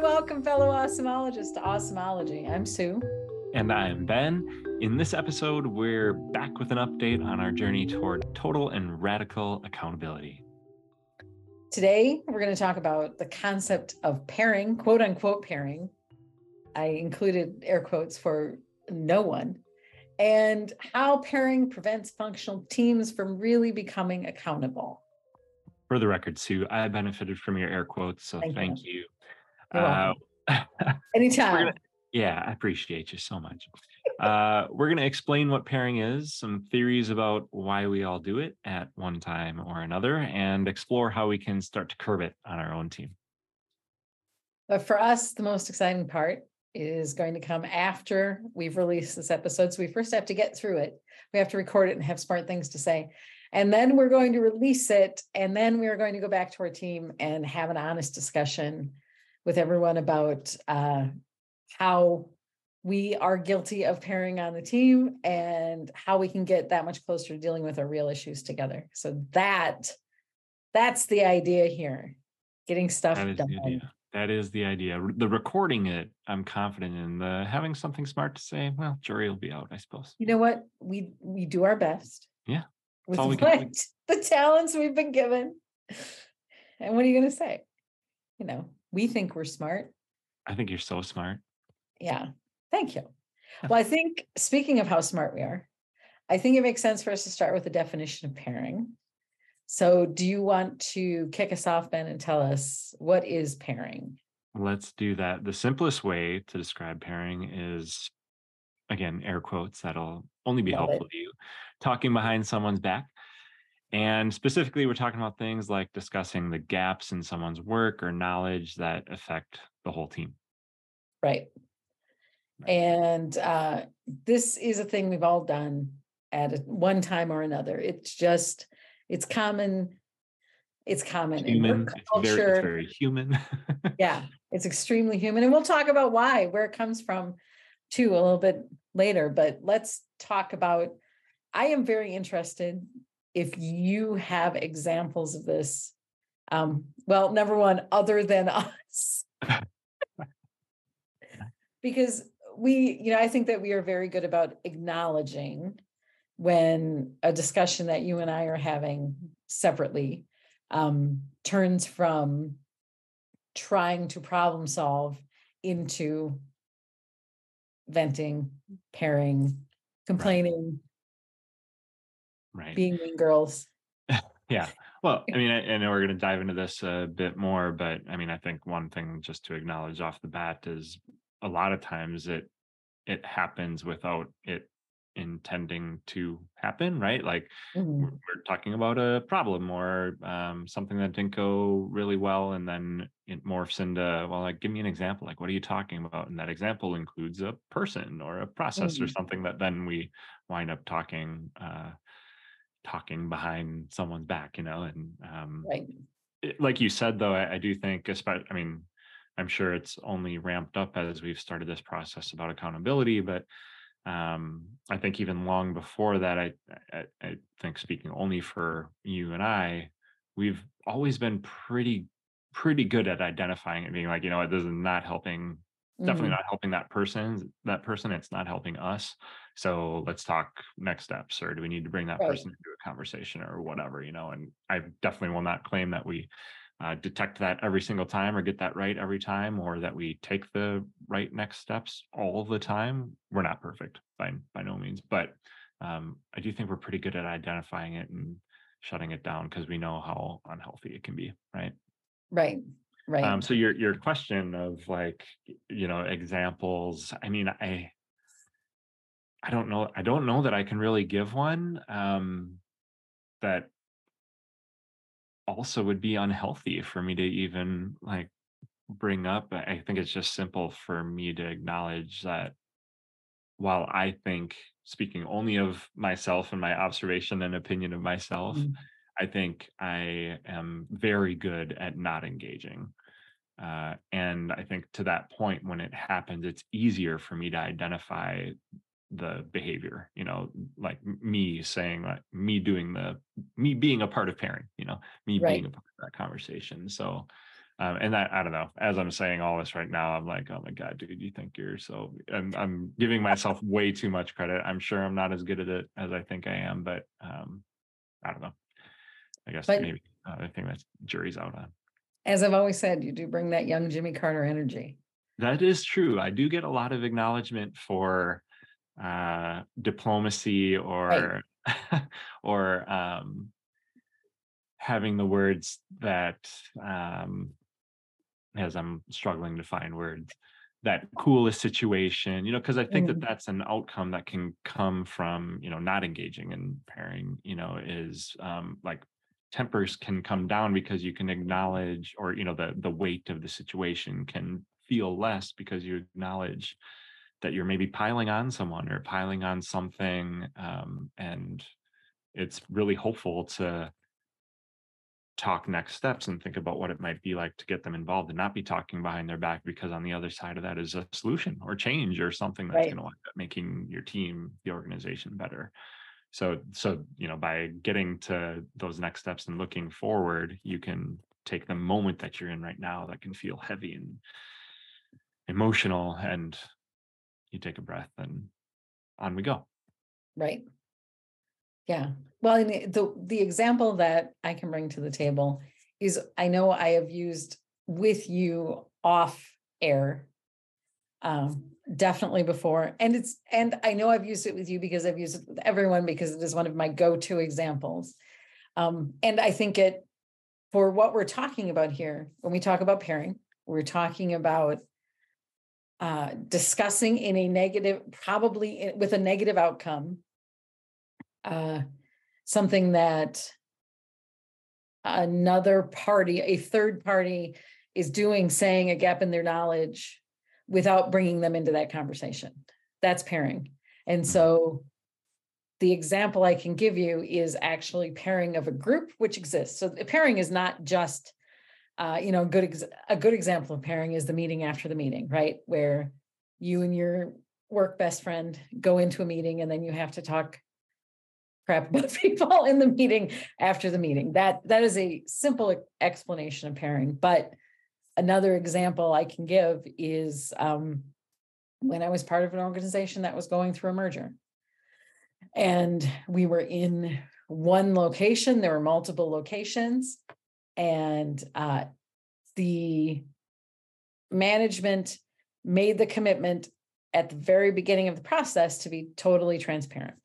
and welcome, fellow awesomeologists, to Awesomeology. I'm Sue. And I'm Ben. In this episode, we're back with an update on our journey toward total and radical accountability. Today, we're going to talk about the concept of pairing, quote unquote pairing. I included air quotes for no one, and how pairing prevents functional teams from really becoming accountable. For the record, Sue, I benefited from your air quotes, so thank, thank you. you. Uh, Anytime. Gonna, yeah, I appreciate you so much. Uh, we're going to explain what pairing is, some theories about why we all do it at one time or another, and explore how we can start to curb it on our own team. But for us, the most exciting part is going to come after we've released this episode. So we first have to get through it. We have to record it and have smart things to say. And then we're going to release it. And then we are going to go back to our team and have an honest discussion with everyone about uh, how we are guilty of pairing on the team and how we can get that much closer to dealing with our real issues together. So that that's the idea here. Getting stuff done. That is the idea. The recording it, I'm confident in. The having something smart to say, well, jury will be out, I suppose. You know what? We we do our best. Yeah with the talents we've been given. And what are you going to say? You know, we think we're smart. I think you're so smart. Yeah. Thank you. Well, I think speaking of how smart we are, I think it makes sense for us to start with the definition of pairing. So, do you want to kick us off, Ben, and tell us what is pairing? Let's do that. The simplest way to describe pairing is, again, air quotes, that'll only be Love helpful it. to you talking behind someone's back. And specifically, we're talking about things like discussing the gaps in someone's work or knowledge that affect the whole team. Right. And uh, this is a thing we've all done at one time or another. It's just, it's common. It's common human. It's culture. Very, it's very human. yeah, it's extremely human. And we'll talk about why, where it comes from too, a little bit later. But let's talk about I am very interested if you have examples of this. Um, well, number one, other than us. because we, you know, I think that we are very good about acknowledging when a discussion that you and I are having separately um, turns from trying to problem solve into venting, pairing, complaining, right. being mean girls. Yeah. Well i mean I, I know we're going to dive into this a bit more but i mean i think one thing just to acknowledge off the bat is a lot of times it it happens without it intending to happen right? Like mm-hmm. we're, we're, talking about a problem or um, something that didn't go really well and then it morphs into well like give me an example like what are you talking about? And that example includes a person or a process mm-hmm. or something that then we wind up talking uh, talking behind someone's back, you know, and um, right. It, like you said, though, I, I do think, especially, I mean, I'm sure it's only ramped up as we've started this process about accountability, but um, I think even long before that, I, I, I think speaking only for you and I, we've always been pretty pretty good at identifying and being like, you know, what, this is not helping definitely mm-hmm. not helping that person that person it's not helping us so let's talk next steps or do we need to bring that right. person into a conversation or whatever you know and i definitely will not claim that we uh, detect that every single time or get that right every time or that we take the right next steps all the time we're not perfect by by no means but um, i do think we're pretty good at identifying it and shutting it down because we know how unhealthy it can be right right Right. Um, so your your question of like you know examples. I mean, I I don't know. I don't know that I can really give one um, that also would be unhealthy for me to even like bring up. I think it's just simple for me to acknowledge that while I think speaking only of myself and my observation and opinion of myself, mm-hmm. I think I am very good at not engaging. Uh, and I think to that point, when it happens, it's easier for me to identify the behavior, you know, like me saying, like me doing the, me being a part of pairing, you know, me right. being a part of that conversation. So um, and that I don't know. As I'm saying all this right now, I'm like, oh my god, dude, you think you're so? I'm I'm giving myself way too much credit. I'm sure I'm not as good at it as I think I am, but um, I don't know. I guess But- maybe uh, I think that's jury's out on. As I've always said, you do bring that young Jimmy Carter energy. That is true. I do get a lot of acknowledgement for uh, diplomacy or or um, having the words that um, as I'm struggling to find words that coolest situation, you know, because I think that Mm. that's an outcome that can come from, you know, not engaging in pairing, you know, is um, like tempers can come down because you can acknowledge or, you know, the the weight of the situation can feel less because you acknowledge that you're maybe piling on someone or piling on something um, and it's really hopeful to talk next steps and think about what it might be like to get them involved and not be talking behind their back because on the other side of that is a solution or change or something that's Right. going to wind up making your team the organization better so so you know by getting to those next steps and looking forward you can take the moment that you're in right now that can feel heavy and emotional and you take a breath and on we go Right. Yeah. Well, the, the example that I can bring to the table is I know I have used with you off air um definitely before and it's and I know I've used it with you because I've used it with everyone because it is one of my go-to examples. Um and I think it for what we're talking about here when we talk about pairing, we're talking about uh, discussing in a negative, probably with a negative outcome, uh, something that another party, a third party, is doing, saying a gap in their knowledge without bringing them into that conversation. That's pairing. And so the example I can give you is actually pairing of a group which exists. So the pairing is not just uh, you know, a good ex- a good example of pairing is the meeting after the meeting, right? Where you and your work best friend go into a meeting and then you have to talk crap about people in the meeting after the meeting. That that is a simple explanation of pairing. But another example I can give is um, when I was part of an organization that was going through a merger. And we were in one location, there were multiple locations. And uh, the management made the commitment at the very beginning of the process to be totally transparent.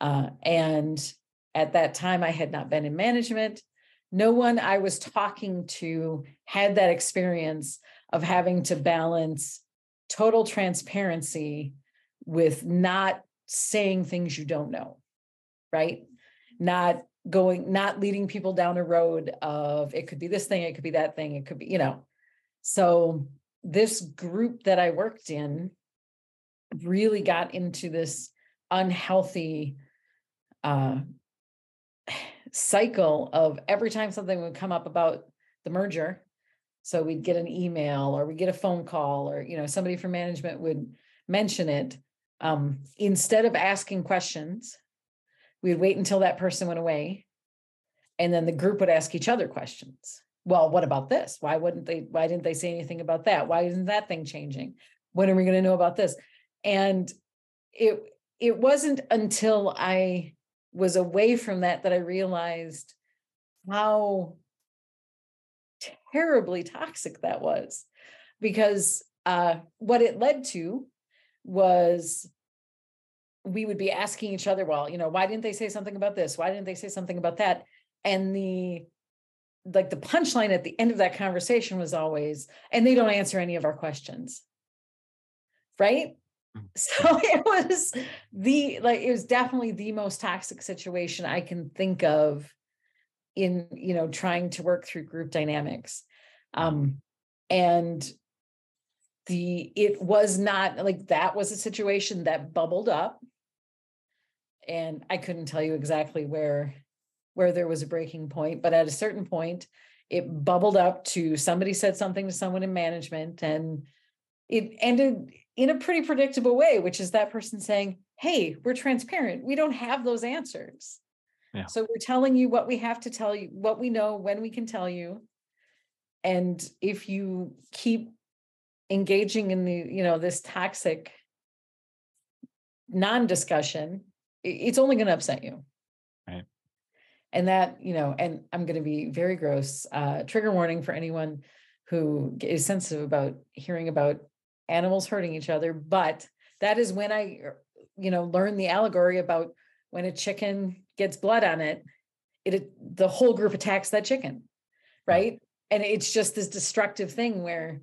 Uh, and at that time, I had not been in management. No one I was talking to had that experience of having to balance total transparency with not saying things you don't know, right? Not going, not leading people down a road of it could be this thing, it could be that thing, it could be, you know. So this group that I worked in really got into this unhealthy uh cycle of every time something would come up about the merger. So we'd get an email or we'd get a phone call or you know somebody from management would mention it um, instead of asking questions we'd wait until that person went away. And then the group would ask each other questions. Well what about this? Why wouldn't they why didn't they say anything about that? Why isn't that thing changing? When are we going to know about this? And it it wasn't until i was away from that that i realized how terribly toxic that was. Because uh, what it led to was we would be asking each other well you know why didn't they say something about this? Why didn't they say something about that? And the like the punchline at the end of that conversation was always and they don't answer any of our questions. Right. So it was the like it was definitely the most toxic situation i can think of in you know trying to work through group dynamics. Um and the it was not like that was a situation that bubbled up. And i couldn't tell you exactly where where there was a breaking point but at a certain point it bubbled up to somebody said something to someone in management and it ended in a pretty predictable way which is that person saying hey we're transparent. We don't have those answers. Yeah. so we're telling you what we have to tell you what we know when we can tell you. And if you keep engaging in the you know this toxic non-discussion it's only going to upset you. Right. And that you know and i'm going to be very gross uh trigger warning for anyone who is sensitive about hearing about animals hurting each other but that is when i er, you know learned the allegory about when a chicken gets blood on it it, it the whole group attacks that chicken right. and it's just this destructive thing where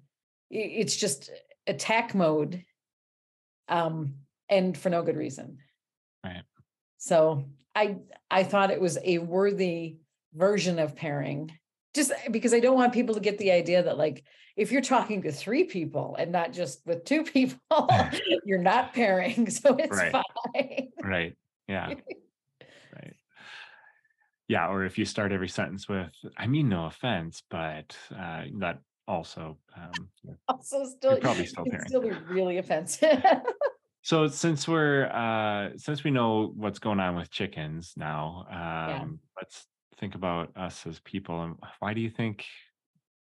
it's just attack mode um and for no good reason. Right. So i i thought it was a worthy version of pairing just because i don't want people to get the idea that like if you're talking to three people and not just with two people you're not pairing so it's right. fine. Right. Yeah. Right. Yeah or if you start every sentence with i mean no offense but uh, that also um, also still probably still pairing. still be really offensive. So since we're uh since we know what's going on with chickens now um let's think about us as people and why do you think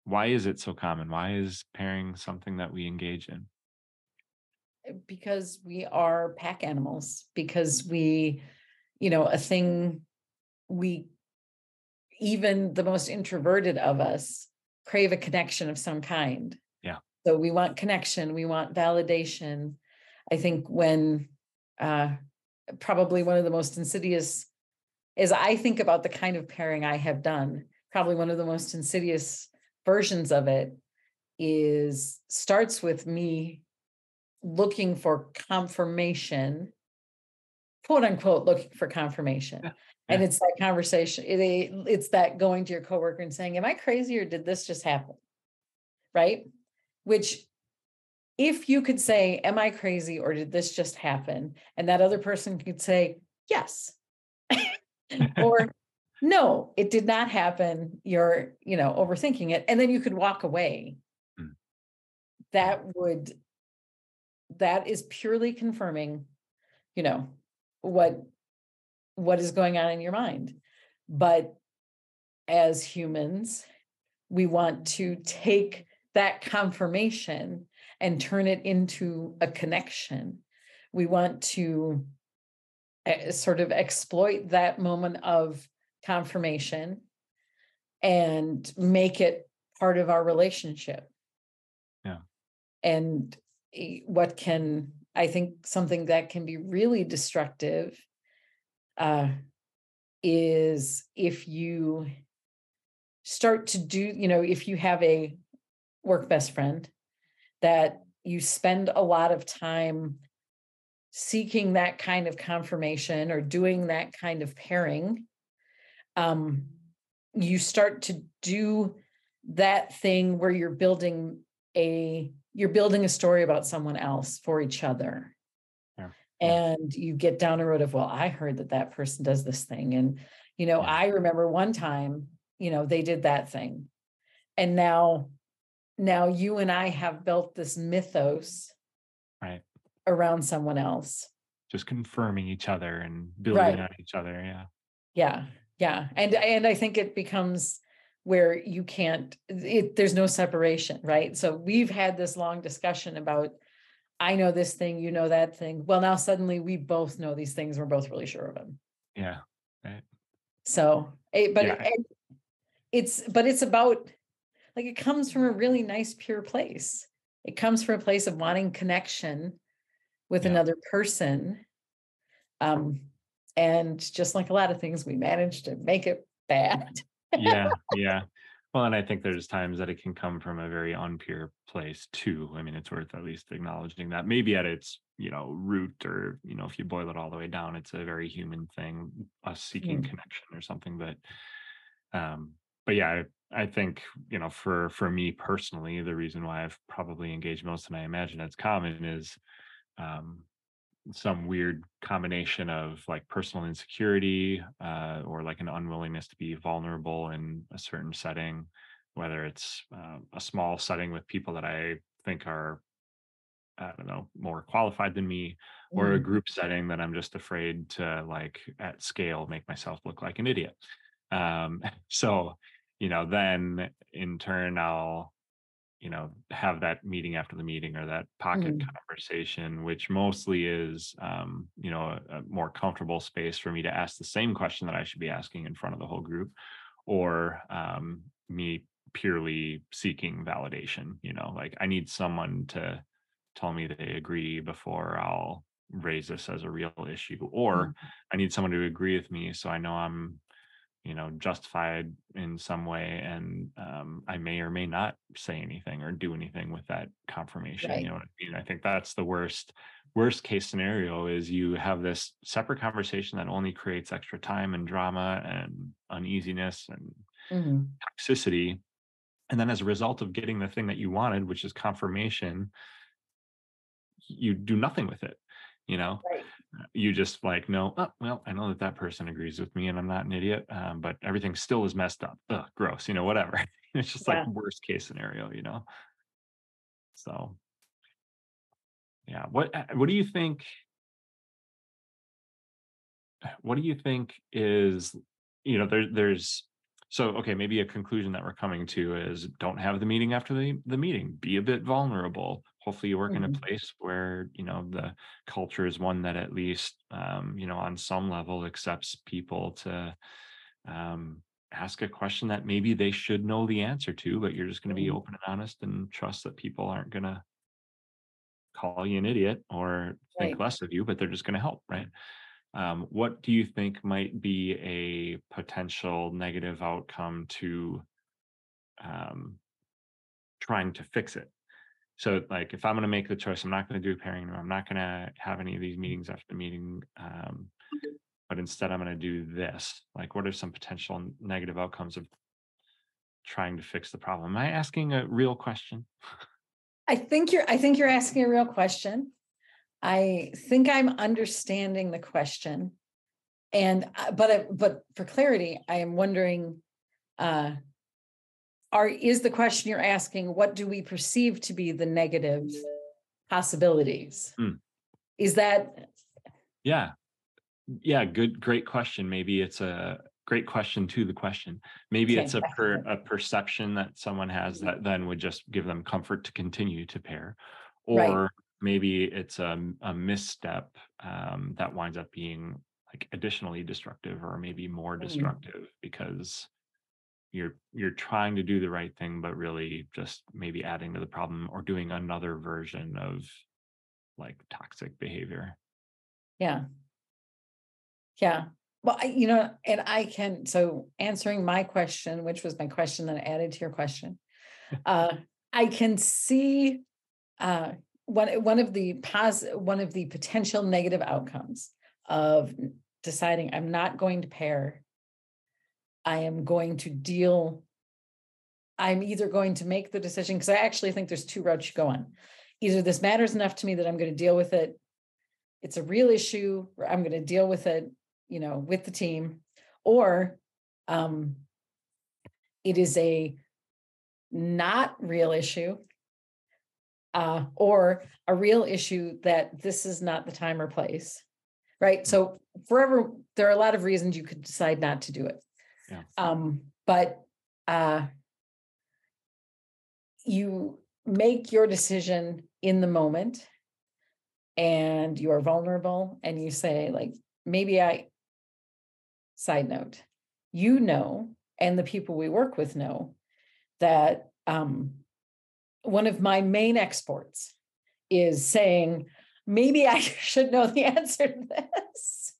why is it so common? Why is pairing something that we engage in? Because we are pack animals because we you know a thing we even the most introverted of us crave a connection of some kind. Yeah. so we want connection we want validation. I think when uh probably one of the most insidious is i think about the kind of pairing i have done. Probably one of the most insidious versions of it is starts with me looking for confirmation quote unquote looking for confirmation. Yeah, and it's that conversation it, it's that going to your coworker and saying am i crazy or did this just happen? Right? Which if you could say am i crazy or did this just happen? and that other person could say yes or no it did not happen you're you know overthinking it and then you could walk away. Mm. that would that is purely confirming you know what what is going on in your mind. But as humans we want to take that confirmation and turn it into a connection. We want to sort of exploit that moment of confirmation and make it part of our relationship Yeah. and eh, what can i think something that can be really destructive uh, is if you start to do you know if you have a work best friend that you spend a lot of time seeking that kind of confirmation or doing that kind of pairing um, you start to do that thing where you're building a you're building a story about someone else for each other Yeah. And you get down a road of well i heard that that person does this thing and you know Yeah. i remember one time you know they did that thing and now now you and i have built this mythos Right. Around someone else. Just confirming each other and building Right. on each other yeah. Yeah yeah and and i think it becomes where you can't it there's no separation right? So we've had this long discussion about i know this thing you know that thing. Well now suddenly we both know these things we're both really sure of them yeah right. So but Yeah. it- it's but it's about like it comes from a really nice pure place. It comes from a place of wanting connection with Yeah. another person um and just like a lot of things we manage to make it bad yeah yeah well and i think there's times that it can come from a very unpure place too i mean it's worth at least acknowledging that maybe at its you know root or you know if you boil it all the way down it's a very human thing us seeking Mm. connection or something but um but yeah I, I think you know for for me personally the reason why i've probably engaged most and i imagine it's common is um some weird combination of like personal insecurity uh, or like an unwillingness to be vulnerable in a certain setting, whether it's uh, a small setting with people that I think are, I don't know, more qualified than me, or a Mm. group setting that I'm just afraid to like at scale make myself look like an idiot. Um, so you know, then in turn I'll you know have that meeting after the meeting or that pocket Mm. conversation which mostly is um you know a, a more comfortable space for me to ask the same question that i should be asking in front of the whole group or um me purely seeking validation you know like i need someone to tell me they agree before i'll raise this as a real issue or Mm. i need someone to agree with me so i know i'm you know justified in some way and um, i may or may not say anything or do anything with that confirmation Right. you know what i mean i think that's the worst worst case scenario is you have this separate conversation that only creates extra time and drama and uneasiness and Mhm. toxicity and then as a result of getting the thing that you wanted which is confirmation you do nothing with it you know Right. You just like no oh, well i know that that person agrees with me and i'm not an idiot um, but everything still is messed up. Ugh, gross you know whatever. It's just like worst case scenario you know? So yeah what uh, what do you think what do you think is you know there there's so okay maybe a conclusion that we're coming to is don't have the meeting after the the meeting. Be a bit vulnerable hopefully you work in a Mhm. place where you know the culture is one that at least um you know on some level accepts people to um ask a question that maybe they should know the answer to but you're just going to be Mhm. open and honest and trust that people aren't going to call you an idiot or think Right. less of you but they're just going to help right um, what do you think might be a potential negative outcome to um, trying to fix it? So, like, if I'm going to make the choice, I'm not going to do a pairing, I'm not going to have any of these meetings after the meeting, um, but instead I'm going to do this. Like, what are some potential negative outcomes of trying to fix the problem? Am I asking a real question? I think you're I think you're asking a real question. I think I'm understanding the question. And uh, but I- but for clarity, I am wondering uh are is the question you're asking what do we perceive to be the negative possibilities? Hmm. Is that Yeah. Yeah, good, great question. Maybe it's a great question to the question. Maybe Okay, it's a per, a perception that someone has that then would just give them comfort to continue to pair, Right. or maybe it's a, a misstep um, that winds up being like additionally destructive, or maybe more Mm. destructive because you're you're trying to do the right thing, but really just maybe adding to the problem or doing another version of like toxic behavior. yeah. Yeah. Well, I, you know, and I can, so answering my question, which was my question that I added to your question, uh, I can see uh, one, one of the pos, one of the potential negative outcomes of deciding I'm not going to pair. I am going to deal. I'm either going to make the decision because I actually think there's two routes you go on. Either this matters enough to me that I'm going to deal with it. It's a real issue. Or I'm going to deal with it, you know, with the team, or um, it is a not real issue, uh, or a real issue that this is not the time or place, right? So forever, there are a lot of reasons you could decide not to do it. Yeah. Um, but uh, you make your decision in the moment and you are vulnerable and you say like maybe i side note you know and the people we work with know that um, one of my main exports is saying maybe i should know the answer to this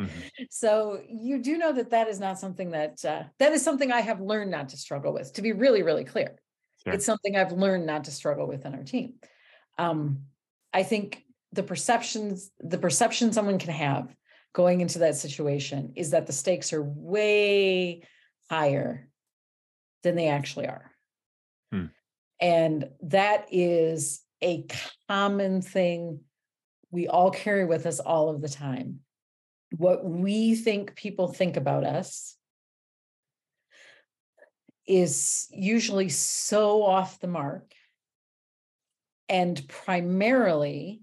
Mhm. So you do know that that is not something that uh, that is something i have learned not to struggle with to be really really clear Sure. it's something i've learned not to struggle with in our team um, i think the perceptions the perception someone can have going into that situation is that the stakes are way higher than they actually are Hmm. and that is a common thing we all carry with us all of the time what we think people think about us is usually so off the mark. And primarily,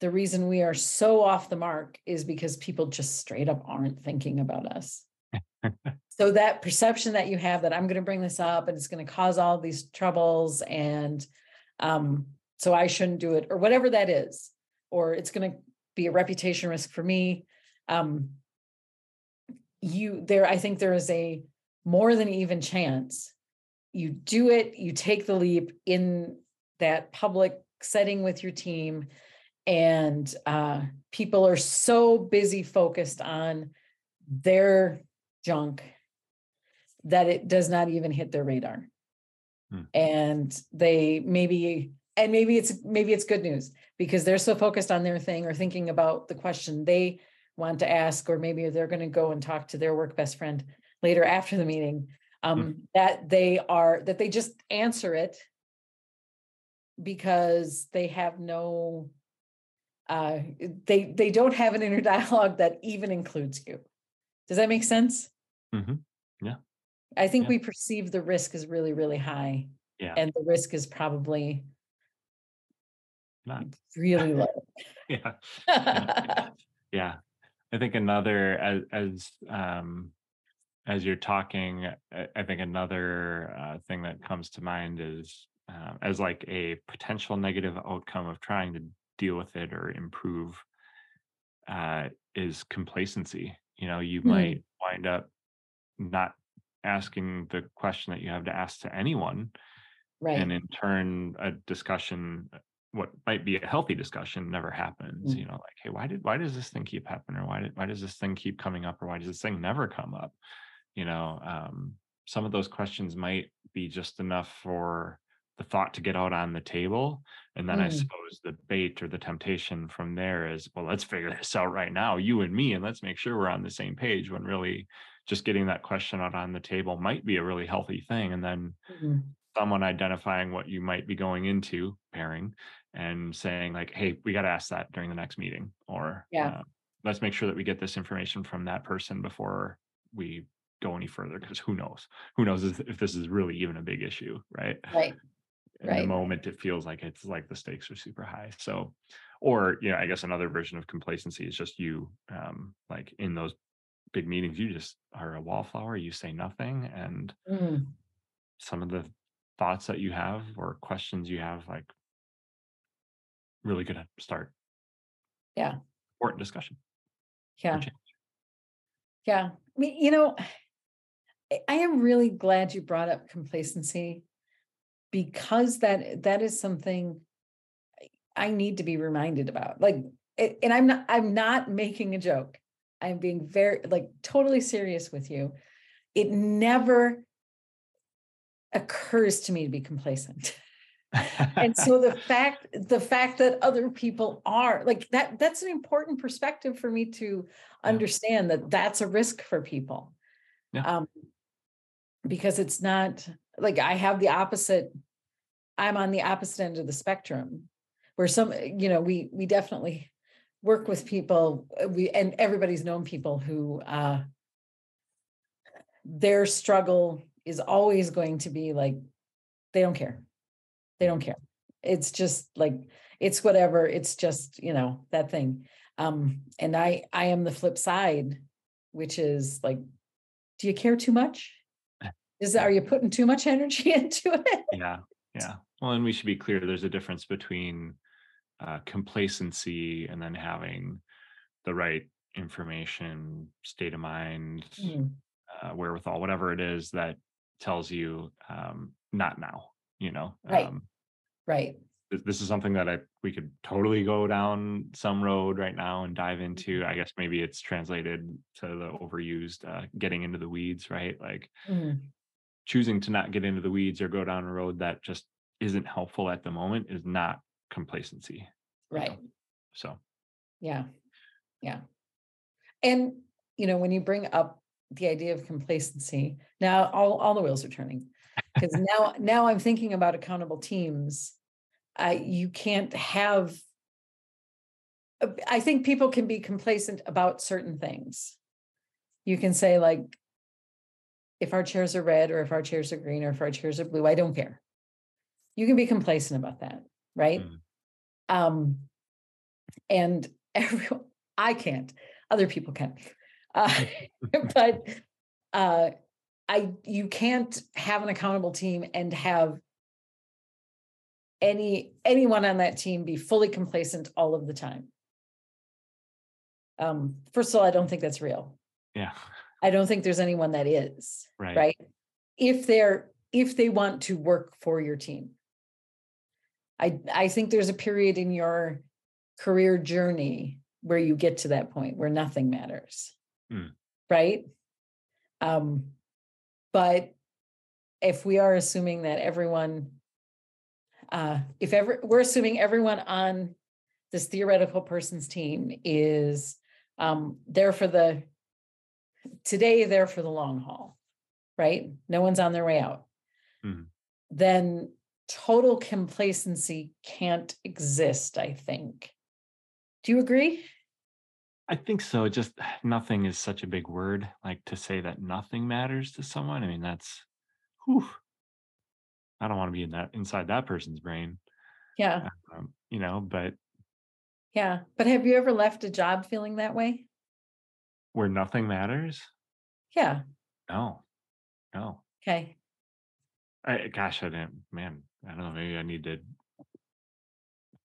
the reason we are so off the mark is because people just straight up aren't thinking about us. so that perception that you have that I'm going to bring this up and it's going to cause all these troubles and um, so I shouldn't do it or whatever that is, or it's going to be a reputation risk for me. Um, you there, I think there is a more than even chance you do it, you take the leap in that public setting with your team, and uh, people are so busy focused on their junk that it does not even hit their radar. Hmm. And they maybe, and maybe it's maybe it's good news because they're so focused on their thing or thinking about the question they want to ask, or maybe they're going to go and talk to their work best friend later after the meeting. Um, hmm. That they are that they just answer it because they have no uh, they they don't have an inner dialogue that even includes you does that make sense mm-hmm. yeah i think yeah. we perceive the risk is really really high yeah and the risk is probably not really low yeah. yeah yeah i think another as as um as you're talking i think another uh, thing that comes to mind is uh, as like a potential negative outcome of trying to deal with it or improve uh, is complacency. You know, you mm. might wind up not asking the question that you have to ask to anyone. Right. And in turn, a discussion, what might be a healthy discussion, never happens. Mm. You know, like, hey, why did why does this thing keep happening, or why did why does this thing keep coming up, or why does this thing never come up? You know, um, some of those questions might be just enough for the thought to get out on the table and then mm. i suppose the bait or the temptation from there is well let's figure this out right now you and me and let's make sure we're on the same page when really just getting that question out on the table might be a really healthy thing and then mm-hmm. someone identifying what you might be going into pairing and saying like hey we got to ask that during the next meeting or yeah uh, let's make sure that we get this information from that person before we go any further because who knows who knows if this is really even a big issue right right in right. the moment it feels like it's like the stakes are super high so or you know i guess another version of complacency is just you um like in those big meetings you just are a wallflower you say nothing and mm. some of the thoughts that you have or questions you have like really good to start yeah important discussion yeah yeah I mean, you know i am really glad you brought up complacency because that that is something I need to be reminded about. Like, and I'm not I'm not making a joke. I'm being very like totally serious with you. It never occurs to me to be complacent. and so the fact the fact that other people are like that that's an important perspective for me to understand yeah. that that's a risk for people yeah. um because it's not like I have the opposite. I'm on the opposite end of the spectrum, where some, you know, we we definitely work with people. Uh, we and everybody's known people who uh, their struggle is always going to be like they don't care, they don't care. It's just like it's whatever. It's just you know that thing. Um, and I I am the flip side, which is like, do you care too much? is are you putting too much energy into it yeah yeah well and we should be clear there's a difference between uh, complacency and then having the right information state of mind mm. uh, wherewithal whatever it is that tells you um, not now you know right um, right this is something that I we could totally go down some road right now and dive into. Mm-hmm. I guess maybe it's translated to the overused uh, getting into the weeds, right? Like mm choosing to not get into the weeds or go down a road that just isn't helpful at the moment is not complacency. Right. So, yeah. Yeah. And, you know, when you bring up the idea of complacency, now all, all the wheels are turning because now, now I'm thinking about accountable teams. I, you can't have, I think people can be complacent about certain things. You can say, like, if our chairs are red or if our chairs are green or if our chairs are blue. I don't care. You can be complacent about that, right? Mm. Um, and everyone, I can't. Other people can. Uh, but uh I you can't have an accountable team and have any anyone on that team be fully complacent all of the time. Um, first of all, I don't think that's real. Yeah. I don't think there's anyone that is, Right. right? If they're if they want to work for your team. I I think there's a period in your career journey where you get to that point where nothing matters. Mm. Right? Um but if we are assuming that everyone uh if ever we're assuming everyone on this theoretical person's team is um there for the today there for the long haul right? No one's on their way out. Mhm. then total complacency can't exist i think. Do you agree I think so. Just nothing is such a big word. Like to say that nothing matters to someone. I mean, that's whew. I don't want to be in that inside that person's brain. yeah Um, you know, but yeah but have you ever left a job feeling that way where nothing matters, yeah no. No. okay I gosh, I didn't man, I don't know, maybe I need to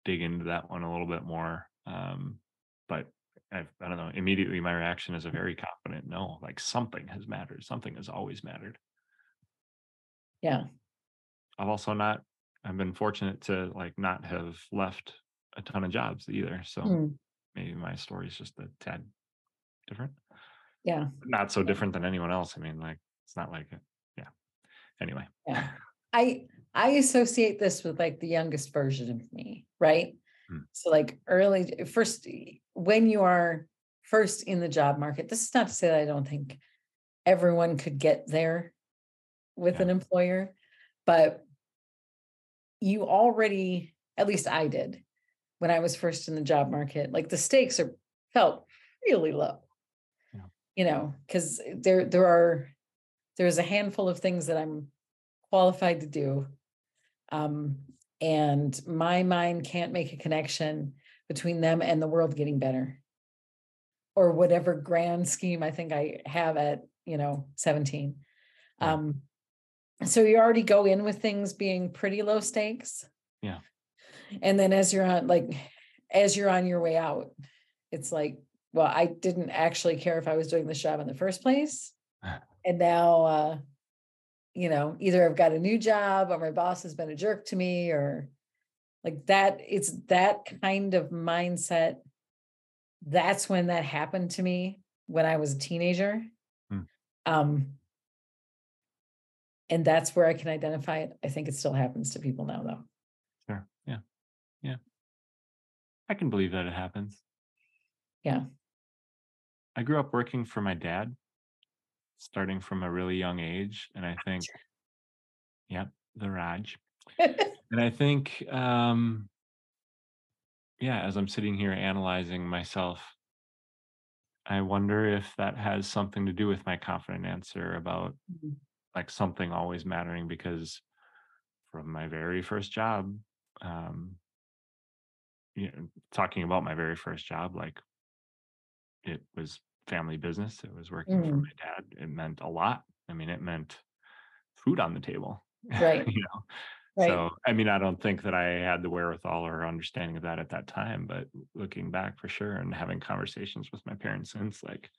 dig into that one a little bit more. Um, but I've, I don't know, immediately my reaction is a very confident no, like something has mattered. Something has always mattered. yeah I've also not I've been fortunate to like not have left a ton of jobs either. So Hmm, maybe my story is just a tad different. yeah Not so different than anyone else. I mean, like it's not like it. Yeah. Anyway. Yeah. I I associate this with like the youngest version of me, right? Hmm. So like early first when you are first in the job market, this is not to say that I don't think everyone could get there with Yeah. an employer, but you already, at least I did, when I was first in the job market, like the stakes are felt really low. Yeah. You know, because there there are there's a handful of things that I'm qualified to do. Um, and my mind can't make a connection between them and the world getting better or whatever grand scheme I think I have at, you know, 17. Yeah. Um, so you already go in with things being pretty low stakes. Yeah. And then as you're on, like, as you're on your way out, it's like, well, I didn't actually care if I was doing this job in the first place. And now, uh, you know, either I've got a new job or my boss has been a jerk to me or like that. It's that kind of mindset. That's when that happened to me when I was a teenager. Hmm. Um, and that's where I can identify it. I think it still happens to people now, though. Sure. Yeah. Yeah. I can believe that it happens. Yeah. I grew up working for my dad, starting from a really young age. And I think, yeah, the Raj. And I think, um, yeah, as I'm sitting here analyzing myself, I wonder if that has something to do with my confident answer about Mhm. like something always mattering because from my very first job, um, you know, talking about my very first job, like it was family business. It was working for Mm. my dad. It meant a lot. I mean, it meant food on the table. Right. you know, Right. so, I mean, I don't think that I had the wherewithal or understanding of that at that time, but looking back for sure and having conversations with my parents since, like,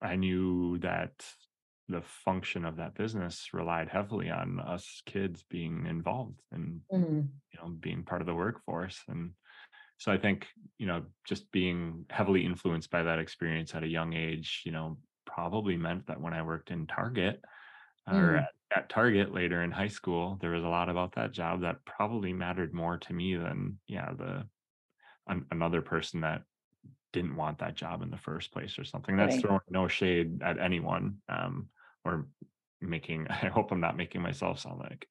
I knew that the function of that business relied heavily on us kids being involved and, Mhm. you know, being part of the workforce. And so I think, you know, just being heavily influenced by that experience at a young age, you know, probably meant that when I worked in Target, or Mm. at, at Target later in high school, there was a lot about that job that probably mattered more to me than yeah the an, another person that didn't want that job in the first place or something. That's Right. throwing no shade at anyone um, or making. I hope I'm not making myself sound like.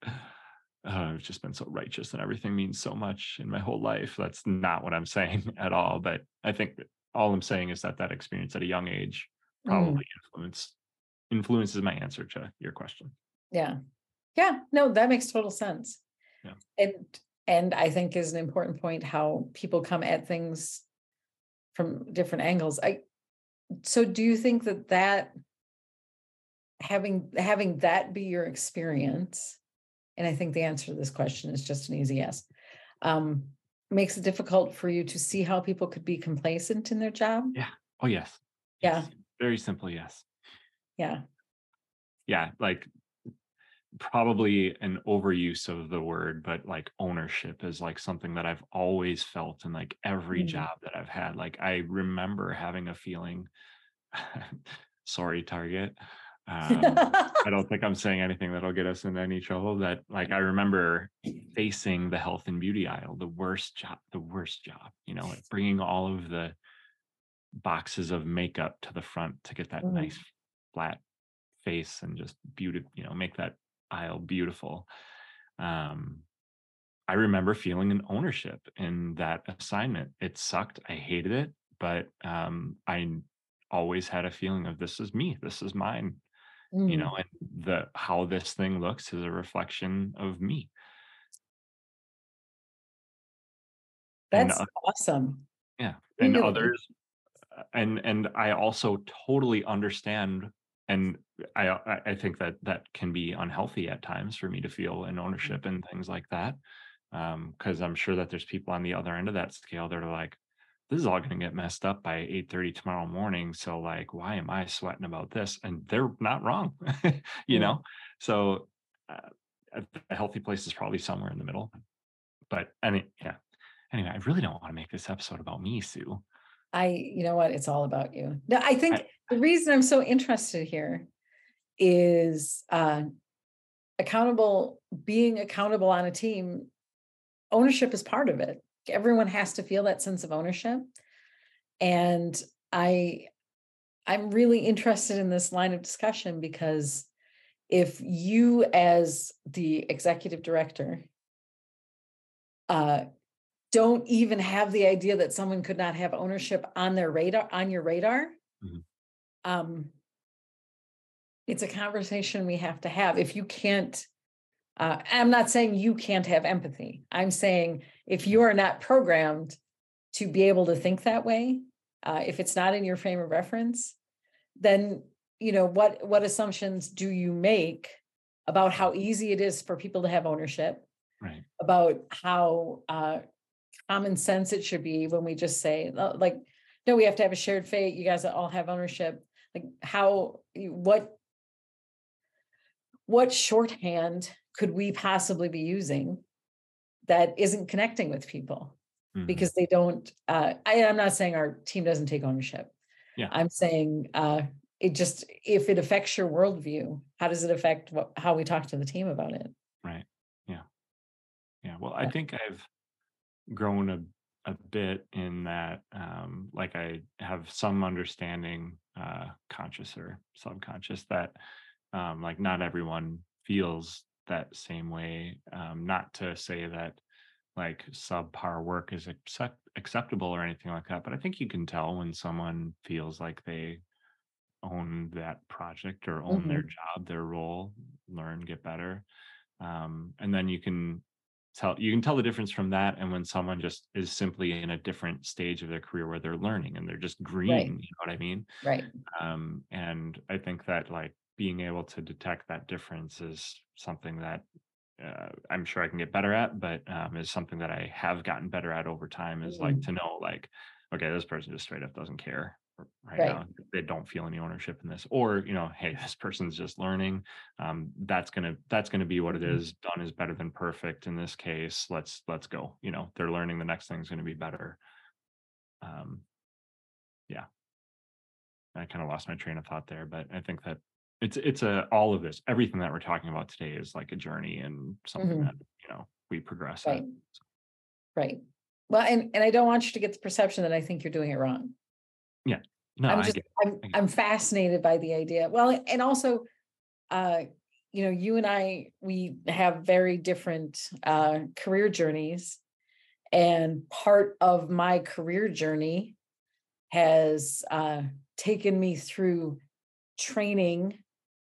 Uh, I've just been so righteous and everything means so much in my whole life. That's not what I'm saying at all. But I think all I'm saying is that that experience at a young age Mm. probably influenced influences my answer to your question. Yeah. Yeah. No, that makes total sense. Yeah. And and I think is an important point how people come at things from different angles. I so do you think that that having having that be your experience, and I think the answer to this question is just an easy yes. Um, makes it difficult for you to see how people could be complacent in their job. Yeah. Oh yes. Yeah. Yes. Very simple. Yes. Yeah. Yeah. Like probably an overuse of the word, but like ownership is like something that I've always felt in like every Mm. job that I've had. Like I remember having a feeling, sorry, Target. Um, I don't think I'm saying anything that'll get us into any trouble. That like I remember facing the health and beauty aisle, the worst job, the worst job. You know, like bringing all of the boxes of makeup to the front to get that Mm. nice flat face and just beauty. You know, make that aisle beautiful. Um, I remember feeling an ownership in that assignment. It sucked. I hated it, but um, I always had a feeling of this is me. This is mine you Mm, know and the how this thing looks is a reflection of me and That's uh, awesome. yeah and Really? others uh, and and i also totally understand and i i think that that can be unhealthy at times for me to feel an ownership and things like that um because i'm sure that there's people on the other end of that scale that are like this is all going to get messed up by 8 30 tomorrow morning so like why am i sweating about this and they're not wrong you know so uh, a a healthy place is probably somewhere in the middle but i mean yeah anyway i really don't want to make this episode about me sue I, you know what? It's all about you. No, I think I- the reason I'm so interested here is uh, accountable, being accountable on a team. Ownership is part of it. Everyone has to feel that sense of ownership, and I, I'm really interested in this line of discussion because if you, as the executive director, uh, don't even have the idea that someone could not have ownership on their radar on your radar Mhm. um it's a conversation we have to have if you can't uh, i'm not saying you can't have empathy. I'm saying if you are not programmed to be able to think that way uh, if it's not in your frame of reference then you know what what assumptions do you make about how easy it is for people to have ownership right. about how uh, common sense it should be when we just say like no we have to have a shared fate. You guys all have ownership. Like how what what shorthand could we possibly be using that isn't connecting with people Mhm. because they don't uh I, i'm not saying our team doesn't take ownership Yeah. i'm saying uh it just if it affects your worldview how does it affect what how we talk to the team about it Right. Yeah. Yeah. Well, I think I've grown a, a bit in that, um, like I have some understanding, uh, conscious or subconscious that, um, like not everyone feels that same way. Um, not to say that like subpar work is accept, acceptable or anything like that, but I think you can tell when someone feels like they own that project or own their job, their role, learn, get better um, and then you can tell you can tell the difference from that and when someone just is simply in a different stage of their career where they're learning and they're just green you know what i mean? Right. Um, and i think that like being able to detect that difference is something that uh, i'm sure i can get better at but um, is something that i have gotten better at over time is like Mm. to know like okay this person just straight up doesn't care right, Right. now. They don't feel any ownership in this. Or you know hey this person's just learning. Um, that's gonna that's gonna be what it Mhm. done is better than perfect in this case. Let's let's go. You know they're learning the next thing's gonna be better. Um yeah. I kind of lost my train of thought there but i think that it's it's a all of this everything that we're talking about today is like a journey and something Mhm. that you know we progress Right. Right. Well, and, and I don't want you to get the perception that I think you're doing it wrong. Yeah no I'm I just, get, I'm, I'm fascinated by the idea. Well, and also, uh, you know, you and I, we have very different, uh, career journeys. And part of my career journey has, uh, taken me through training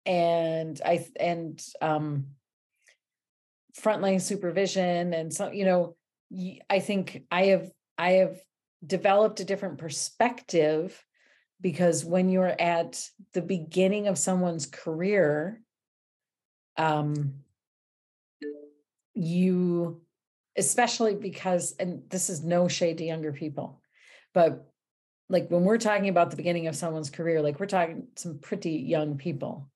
and I, and, um, frontline supervision and so, you know, I think I have, I have developed a different perspective because when you're at the beginning of someone's career um you especially because and this is no shade to younger people but like when we're talking about the beginning of someone's career like we're talking some pretty young people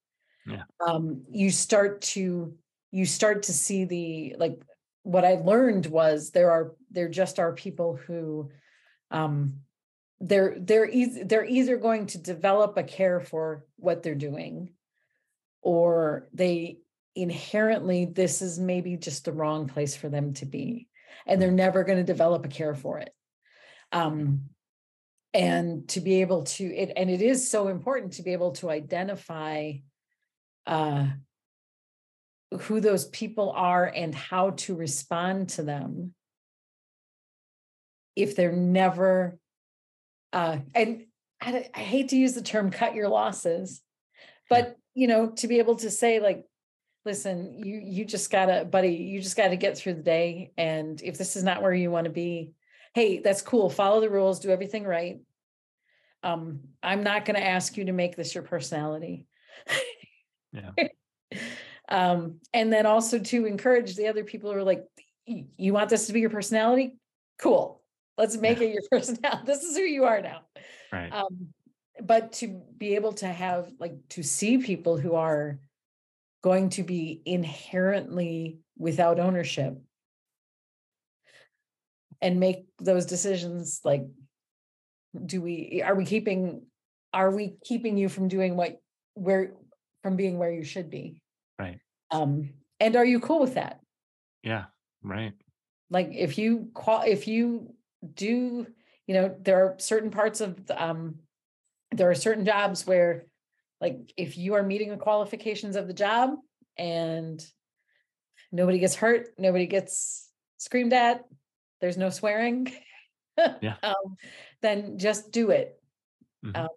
yeah. um you start to you start to see the like what i learned was there are there just are people who um they're they're easy they're either going to develop a care for what they're doing or they inherently this is maybe just the wrong place for them to be and they're never going to develop a care for it. Um and to be able to it and it is so important to be able to identify uh who those people are and how to respond to them. If they're never uh and I, I hate to use the term cut your losses but you know to be able to say like listen you you just gotta buddy you just gotta get through the day and if this is not where you want to be hey that's cool follow the rules do everything right. Um i'm not going to ask you to make this your personality yeah. Um and then also to encourage the other people who are like you want this to be your personality? Cool. Let's make yeah. it your personality. This is who you are now. Right. Um but to be able to have like to see people who are going to be inherently without ownership and make those decisions like do we are we keeping are we keeping you from doing what where from being where you should be. Right. Um and are you cool with that? Yeah right. Like if you qual if you do you know there are certain parts of um there are certain jobs where like if you are meeting the qualifications of the job and nobody gets hurt nobody gets screamed at there's no swearing yeah. um, then just do it. Mhm. um,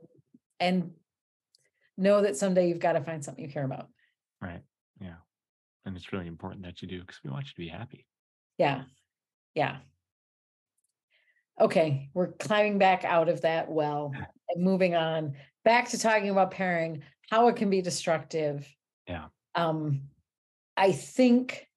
and know that someday you've got to find something you care about. Right yeah and it's really important that you do because we want you to be happy. Yeah yeah. Okay we're climbing back out of that well and moving on back to talking about pairing how it can be destructive. Yeah. Um i think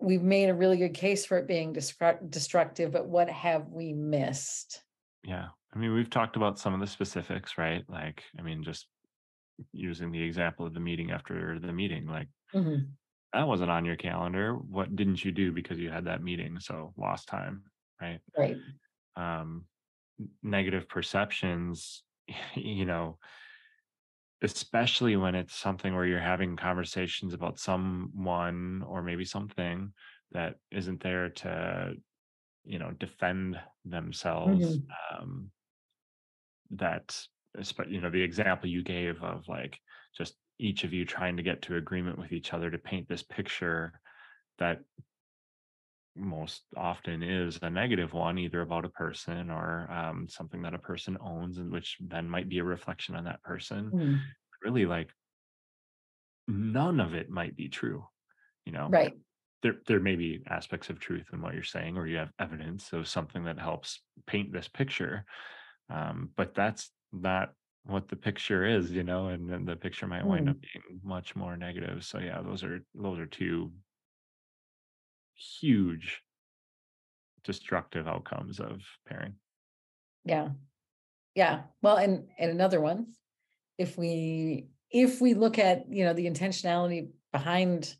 we've made a really good case for it being destruct- destructive but what have we missed? Yeah i mean we've talked about some of the specifics right? Like i mean just using the example of the meeting after the meeting like Mhm. that wasn't on your calendar. What didn't you do because you had that meeting? So lost time right? Right. Um negative perceptions you know especially when it's something where you're having conversations about someone or maybe something that isn't there to you know defend themselves um that you know the example you gave of like just each of you trying to get to agreement with each other to paint this picture that most often is a negative one either about a person or um, something that a person owns and which then might be a reflection on that person Mhm. really like none of it might be true you know right there there may be aspects of truth in what you're saying or you have evidence of something that helps paint this picture um, but that's not what the picture is you know and then the picture might wind up being much more negative so yeah those are those are two huge destructive outcomes of pairing Yeah. Yeah. Well, and and another one, if we if we look at, you know, the intentionality behind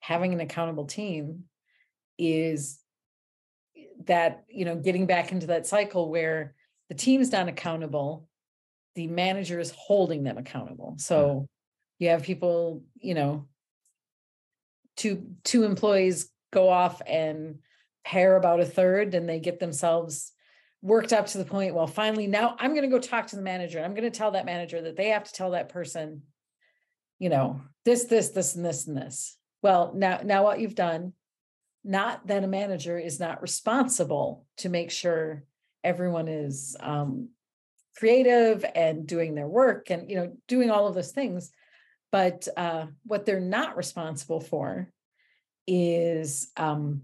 having an accountable team is that, you know, getting back into that cycle where the team's not accountable, the manager is holding them accountable. So you have people, you know, two two employees go off and pair about a third and they get themselves worked up to the point well finally now i'm going to go talk to the manager. I'm going to tell that manager that they have to tell that person you know this this this and this and this. Well now now what you've done not that a manager is not responsible to make sure everyone is um, creative and doing their work and you know doing all of those things but uh, what they're not responsible for is um,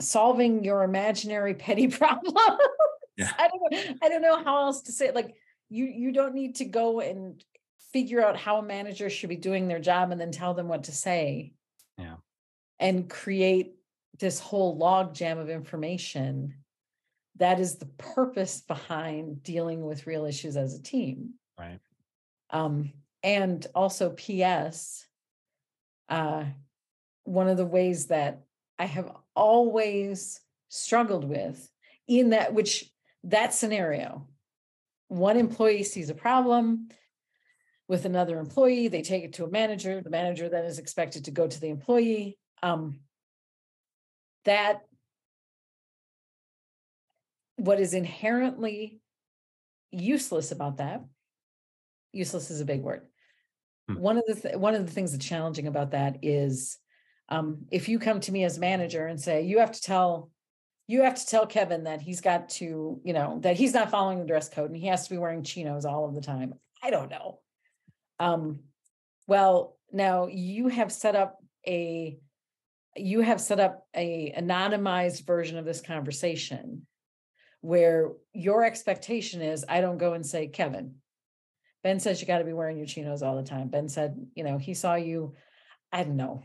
solving your imaginary petty problem Yeah. I don't know how else to say it. Like you, you don't need to go and figure out how a manager should be doing their job and then tell them what to say. Yeah. And create this whole log jam of information. That is the purpose behind dealing with real issues as a team. Right. Um, and also PS, uh, one of the ways that I have always struggled with in that which that scenario, one employee sees a problem with another employee, they take it to a manager, the manager then is expected to go to the employee. Um, that what is inherently useless about that useless is a big word. Hmm. one of the th- one of the things that's challenging about that is um, if you come to me as manager and say you have to tell you have to tell kevin that he's got to you know that he's not following the dress code and he has to be wearing chinos all of the time. I don't know. Um, well now you have set up a you have set up a anonymized version of this conversation where your expectation is I don't go and say, Kevin, Ben says you got to be wearing your chinos all the time. Ben said, you know, he saw you, I don't know,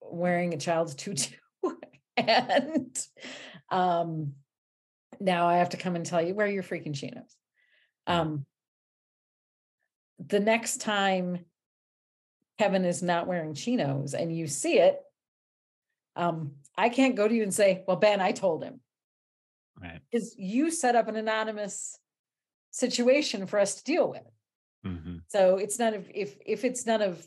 wearing a child's tutu. and um now I have to come and tell you wear your freaking chinos. Um the next time Kevin is not wearing chinos and you see it, um, I can't go to you and say, well, Ben, I told him Right. because you set up an anonymous situation for us to deal with. hmm So it's none of if if it's none of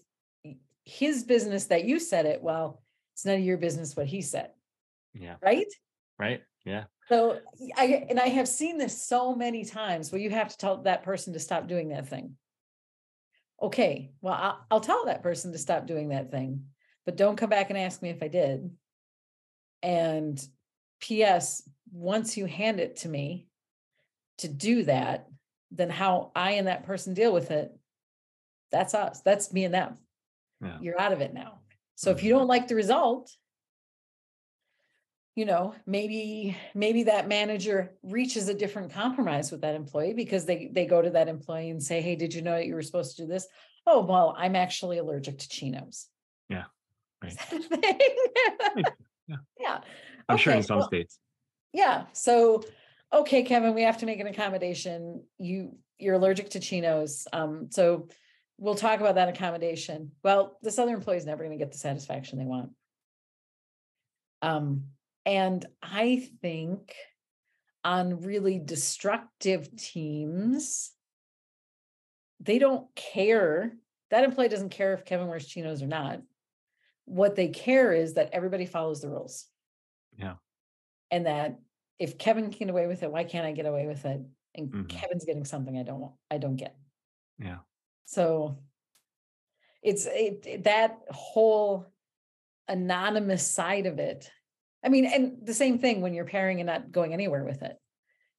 his business that you said it, well, it's none of your business what he said, Yeah. right? Right. Yeah. So I and I have seen this so many times where you have to tell that person to stop doing that thing. Okay, well, I'll, I'll tell that person to stop doing that thing, but don't come back and ask me if I did. And P.S. Once you hand it to me to do that, then how I and that person deal with it, that's us. That's me and them. Yeah. You're out of it now. So if mm-hmm. you don't like the result, you know maybe maybe that manager reaches a different compromise with that employee because they they go to that employee and say hey did you know that you were supposed to do this oh well i'm actually allergic to chinos Yeah, right. that a thing? Yeah. yeah I'm sure in some well, states. yeah so okay kevin we have to make an accommodation you you're allergic to chinos um so we'll talk about that accommodation well this other employee is never going to get the satisfaction they want um and i think on really destructive teams they don't care that employee doesn't care if kevin wears chinos or not what they care is that everybody follows the rules Yeah. and that if Kevin can get away with it, why can't I get away with it? And Mhm. Kevin's getting something I don't want, I don't get. Yeah. So it's it, it- that whole anonymous side of it. I mean, and the same thing when you're pairing and not going anywhere with it.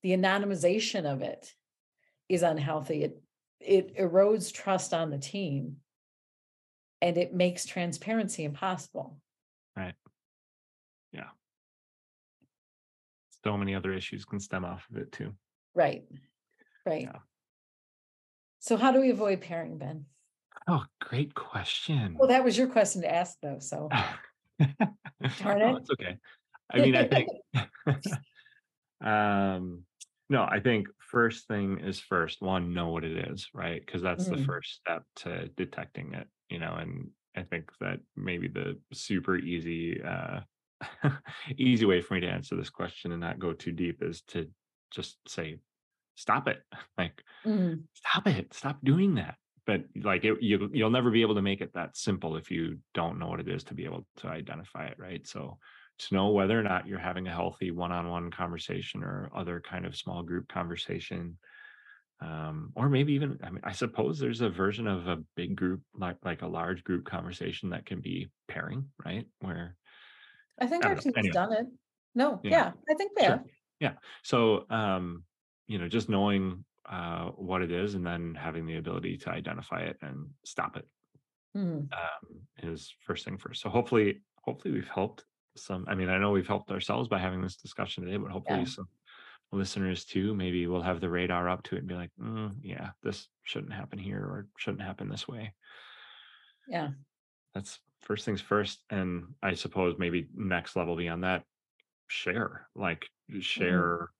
The anonymization of it is unhealthy. It it erodes trust on the team and it makes transparency impossible. Right. Yeah. So many other issues can stem off of it too. Right. Right. Yeah. So how do we avoid pairing, Ben? Oh, great question. Well, that was your question to ask though. So Darn Oh, it. it's okay. I mean, I think um no, I think first thing is first, one, know what it is, right? Because that's the Mhm. first step to detecting it, you know, and I think that maybe the super easy uh easy way for me to answer this question and not go too deep is to just say, stop it. Like Mhm. stop it stop doing that but like it, you you'll never be able to make it that simple if you don't know what it is to be able to identify it right so to know whether or not you're having a healthy one-on-one conversation or other kind of small group conversation um, or maybe even i mean i suppose there's a version of a big group like like a large group conversation that can be pairing right where I think I our team's Anyway. done it. No, Yeah. yeah, I think we Sure. have. Yeah so um you know just knowing uh what it is and then having the ability to identify it and stop it Mhm. um, is first thing first. So hopefully, hopefully we've helped some. I mean, I know we've helped ourselves by having this discussion today, but hopefully Yeah. some listeners too maybe will have the radar up to it and be like mm, yeah this shouldn't happen here or shouldn't happen this way Yeah. that's first things first and i suppose maybe next level beyond that share like Mhm. share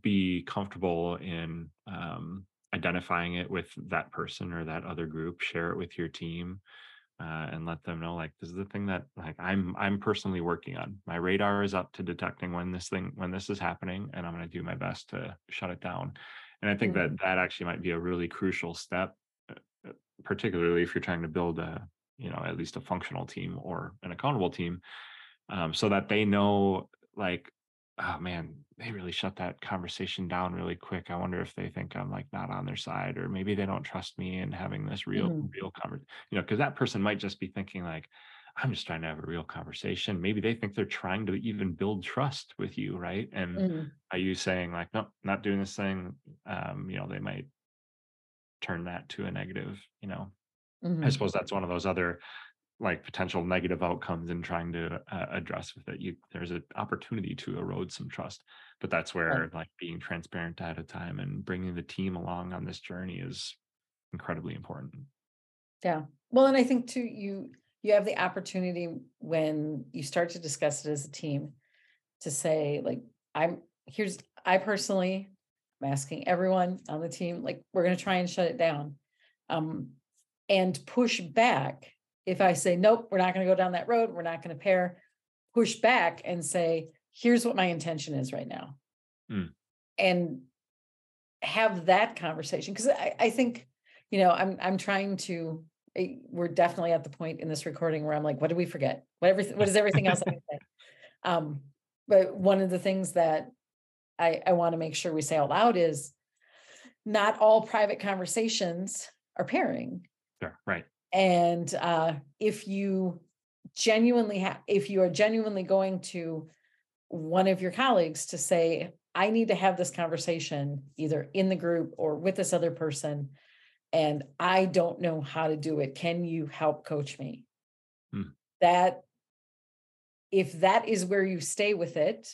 be comfortable in um, identifying it with that person or that other group share it with your team uh, and let them know like this is the thing that like i'm i'm personally working on. My radar is up to detecting when this thing when this is happening and i'm going to do my best to shut it down. And i think that that actually might be a really crucial step uh, uh, particularly if you're trying to build a you know at least a functional team or an accountable team um, so that they know like oh man they really shut that conversation down really quick i wonder if they think i'm like not on their side or maybe they don't trust me in having this real Mhm. real conversation you know because that person might just be thinking like i'm just trying to have a real conversation maybe they think they're trying to even build trust with you right and Mhm. are you saying like nope not doing this thing um you know they might turn that to a negative you know i Mhm. suppose that's one of those other like potential negative outcomes in trying to uh, address with it you there's an opportunity to erode some trust but that's where like being transparent at a time and bringing the team along on this journey is incredibly important Yeah. Well, and I think too, you you have the opportunity when you start to discuss it as a team to say, like, I'm here's I personally I'm asking everyone on the team, like, we're gonna try and shut it down. Um, and push back if I say, nope, we're not gonna go down that road, we're not gonna pair, push back and say, here's what my intention is right now. Mm. And have that conversation. Cause I, I think, you know, I'm I'm trying to eh, we're definitely at the point in this recording where I'm like, what did we forget? What everything what is everything else I say? Um, but one of the things that I, I want to make sure we say out loud is not all private conversations are pairing. sure right And uh, if you genuinely have, if you are genuinely going to one of your colleagues to say, I need to have this conversation either in the group or with this other person, and I don't know how to do it. Can you help coach me? Hmm. That if that is where you stay with it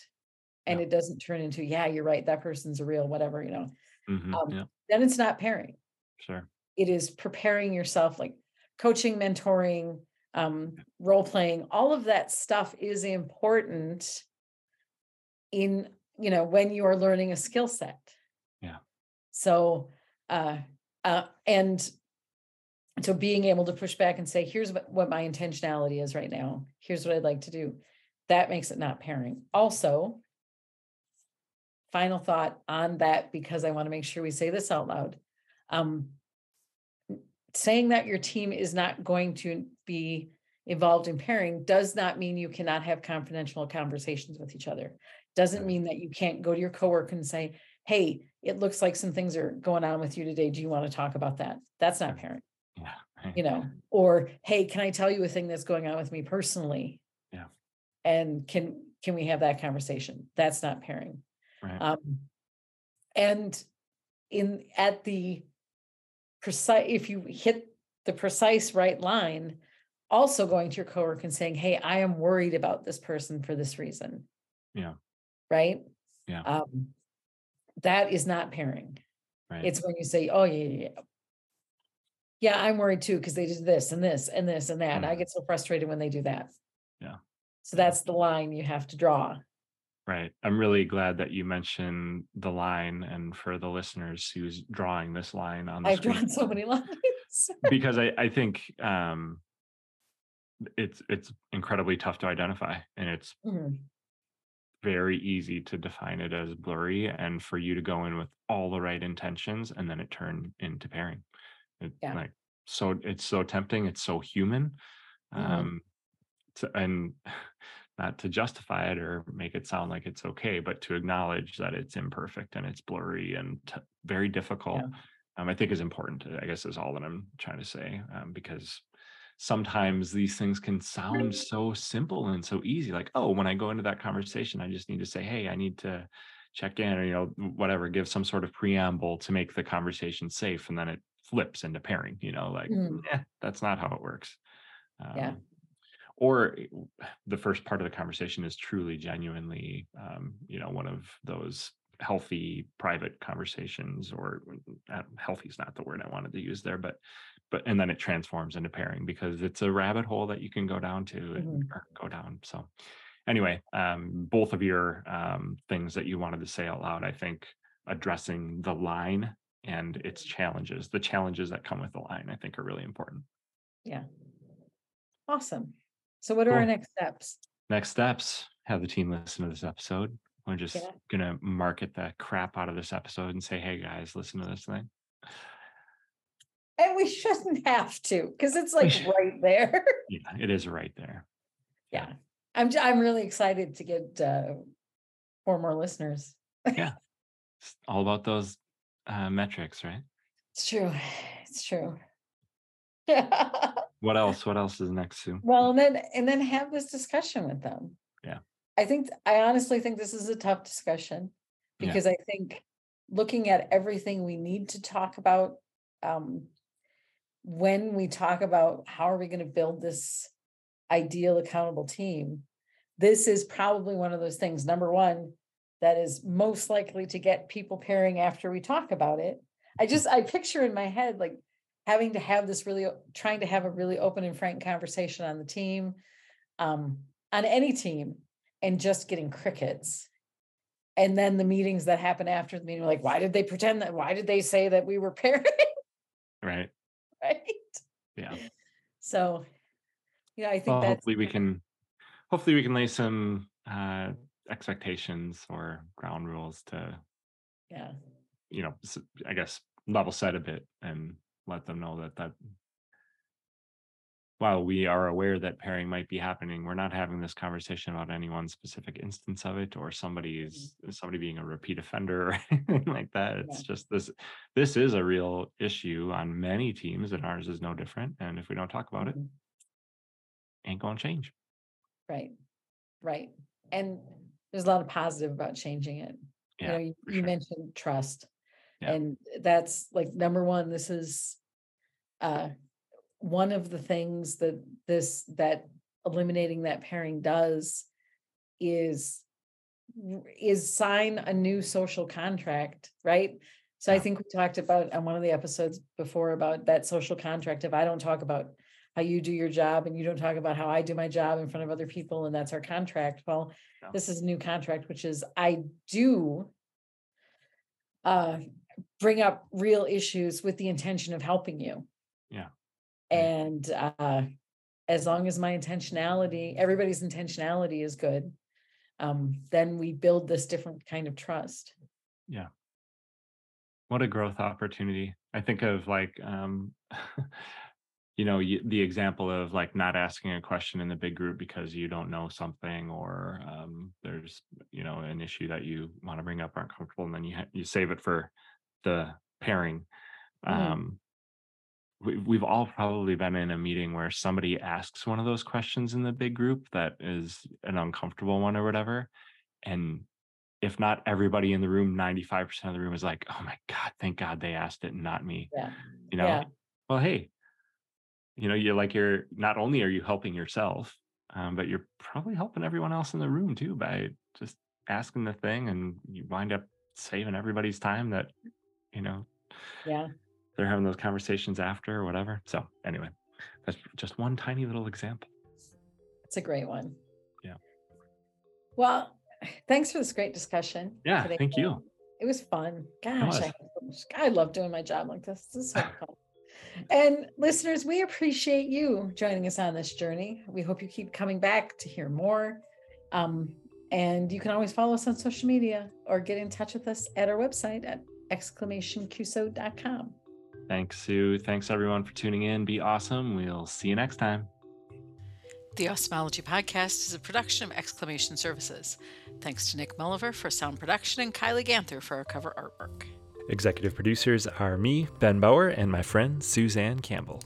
and Yeah. it doesn't turn into, yeah, you're right, that person's a real whatever, you know, Mhm, um, yeah then it's not pairing sure it is preparing yourself like coaching mentoring um role playing all of that stuff is important in you know when you are learning a skill set. Yeah. so uh uh and so being able to push back and say here's what, what my intentionality is right now. Here's what i'd like to do. That makes it not pairing. Also final thought on that because i want to make sure we say this out loud um saying that your team is not going to be involved in pairing does not mean you cannot have confidential conversations with each other. Doesn't mean that you can't go to your coworker and say, "Hey, it looks like some things are going on with you today. Do you want to talk about that?" That's not pairing, yeah right you know. Or, "Hey, can I tell you a thing that's going on with me personally?" Yeah. And can can we have that conversation? That's not pairing. right Um, and in at the precise, if you hit the precise right line, also going to your coworker and saying, "Hey, I am worried about this person for this reason." Yeah. Right. Yeah. Um, that is not pairing. right It's when you say, "Oh yeah, yeah, yeah." Yeah, I'm worried too because they did this and this and this and that. and I Mhm. get so frustrated when they do that. Yeah. So that's the line you have to draw. Right. I'm really glad that you mentioned the line and for the listeners who's drawing this line on the I've screen drawn so many lines. because I, I think um it's it's incredibly tough to identify and it's Mhm. very easy to define it as blurry and for you to go in with all the right intentions and then it turn into pairing. It, Yeah. Like so it's so tempting, it's so human. Mhm. Um to, and not to justify it or make it sound like it's okay, but to acknowledge that it's imperfect and it's blurry and t- very difficult. Yeah. Um, I think is important. I guess is all that I'm trying to say um, because sometimes these things can sound so simple and so easy. Like, oh, when I go into that conversation, I just need to say, hey, I need to check in or you know whatever, give some sort of preamble to make the conversation safe, and then it flips into pairing. You know, like, Mhm. eh, that's not how it works. Yeah. Or the first part of the conversation is truly genuinely um, you know one of those healthy private conversations or uh, healthy is not the word i wanted to use there but but and then it transforms into pairing because it's a rabbit hole that you can go down to and, Mhm. or go down so anyway um both of your um things that you wanted to say out loud i think addressing the line and its challenges the challenges that come with the line i think are really important Yeah. Awesome. So what are our next steps? next steps have the team listen to this episode we're just Yeah. gonna market the crap out of this episode and say hey guys listen to this thing And we shouldn't have to, because it's like right there. yeah it is right there Yeah. I'm, I'm really excited to get, uh, four more listeners. Yeah, it's all about those uh metrics right It's true. It's true. Yeah. What else what else is next sue Well, and then, and then have this discussion with them. Yeah. I think, I honestly think this is a tough discussion. Yeah. Because I think looking at everything we need to talk about, um. When we talk about how are we gonna build this ideal accountable team? This is probably one of those things, number one, that is most likely to get people pairing after we talk about it. I just, I picture in my head, like having to have this really, trying to have a really open and frank conversation on the team. Um, on any team and just getting crickets. And then the meetings that happen after the meeting, like, why did they pretend that, why did they say that we were pairing? right Right? yeah So, you know, I think well hopefully we can hopefully we can lay some uh expectations or ground rules to yeah, you know i guess level set a bit and let them know that that while we are aware that pairing might be happening we're not having this conversation about any one specific instance of it or somebody's somebody being a repeat offender or anything like that it's just this this is a real issue on many teams and ours is no different and if we don't talk about it mhm, ain't gonna change right, right. And there's a lot of positive about changing it. You Yeah, know, you, for you sure. mentioned trust. Yeah. And that's like number one, this is uh one of the things that this that eliminating that pairing does is is sign a new social contract, right? So I think we talked about on one of the episodes before about that social contract. If I don't talk about how you do your job and you don't talk about how I do my job in front of other people and that's our contract, well, Yeah. this is a new contract, which is I do uh bring up real issues with the intention of helping you. Yeah. And uh as long as my intentionality, everybody's intentionality is good, um, then we build this different kind of trust. Yeah. What a growth opportunity i think of like um you know you, the example of like not asking a question in the big group because you don't know something or um there's you know an issue that you want to bring up aren't comfortable and then you ha- you save it for the pairing Mhm. um we, we've all probably been in a meeting where somebody asks one of those questions in the big group that is an uncomfortable one or whatever and if not everybody in the room 95% of the room is like oh my god thank god they asked it and not me Yeah. you know Yeah. well hey you know you're like you're not only are you helping yourself um, but you're probably helping everyone else in the room too by just asking the thing and you wind up saving everybody's time that you know Yeah. they're having those conversations after or whatever so anyway that's just one tiny little example It's a great one. Yeah. Well, thanks for this great discussion. Yeah, today, thank you. It was fun. Gosh, was. I, had so much- I love doing my job like this. This is so fun. And listeners, we appreciate you joining us on this journey. We hope you keep coming back to hear more. Um, and you can always follow us on social media or get in touch with us at our website at exclamationqso.com. thanks sue thanks everyone for tuning in be awesome we'll see you next time The Osmology Podcast is a production of Exclamation Services. Thanks to Nick Mulliver for sound production and Kylie Ganther for our cover artwork. executive producers are me ben bauer and my friend suzanne campbell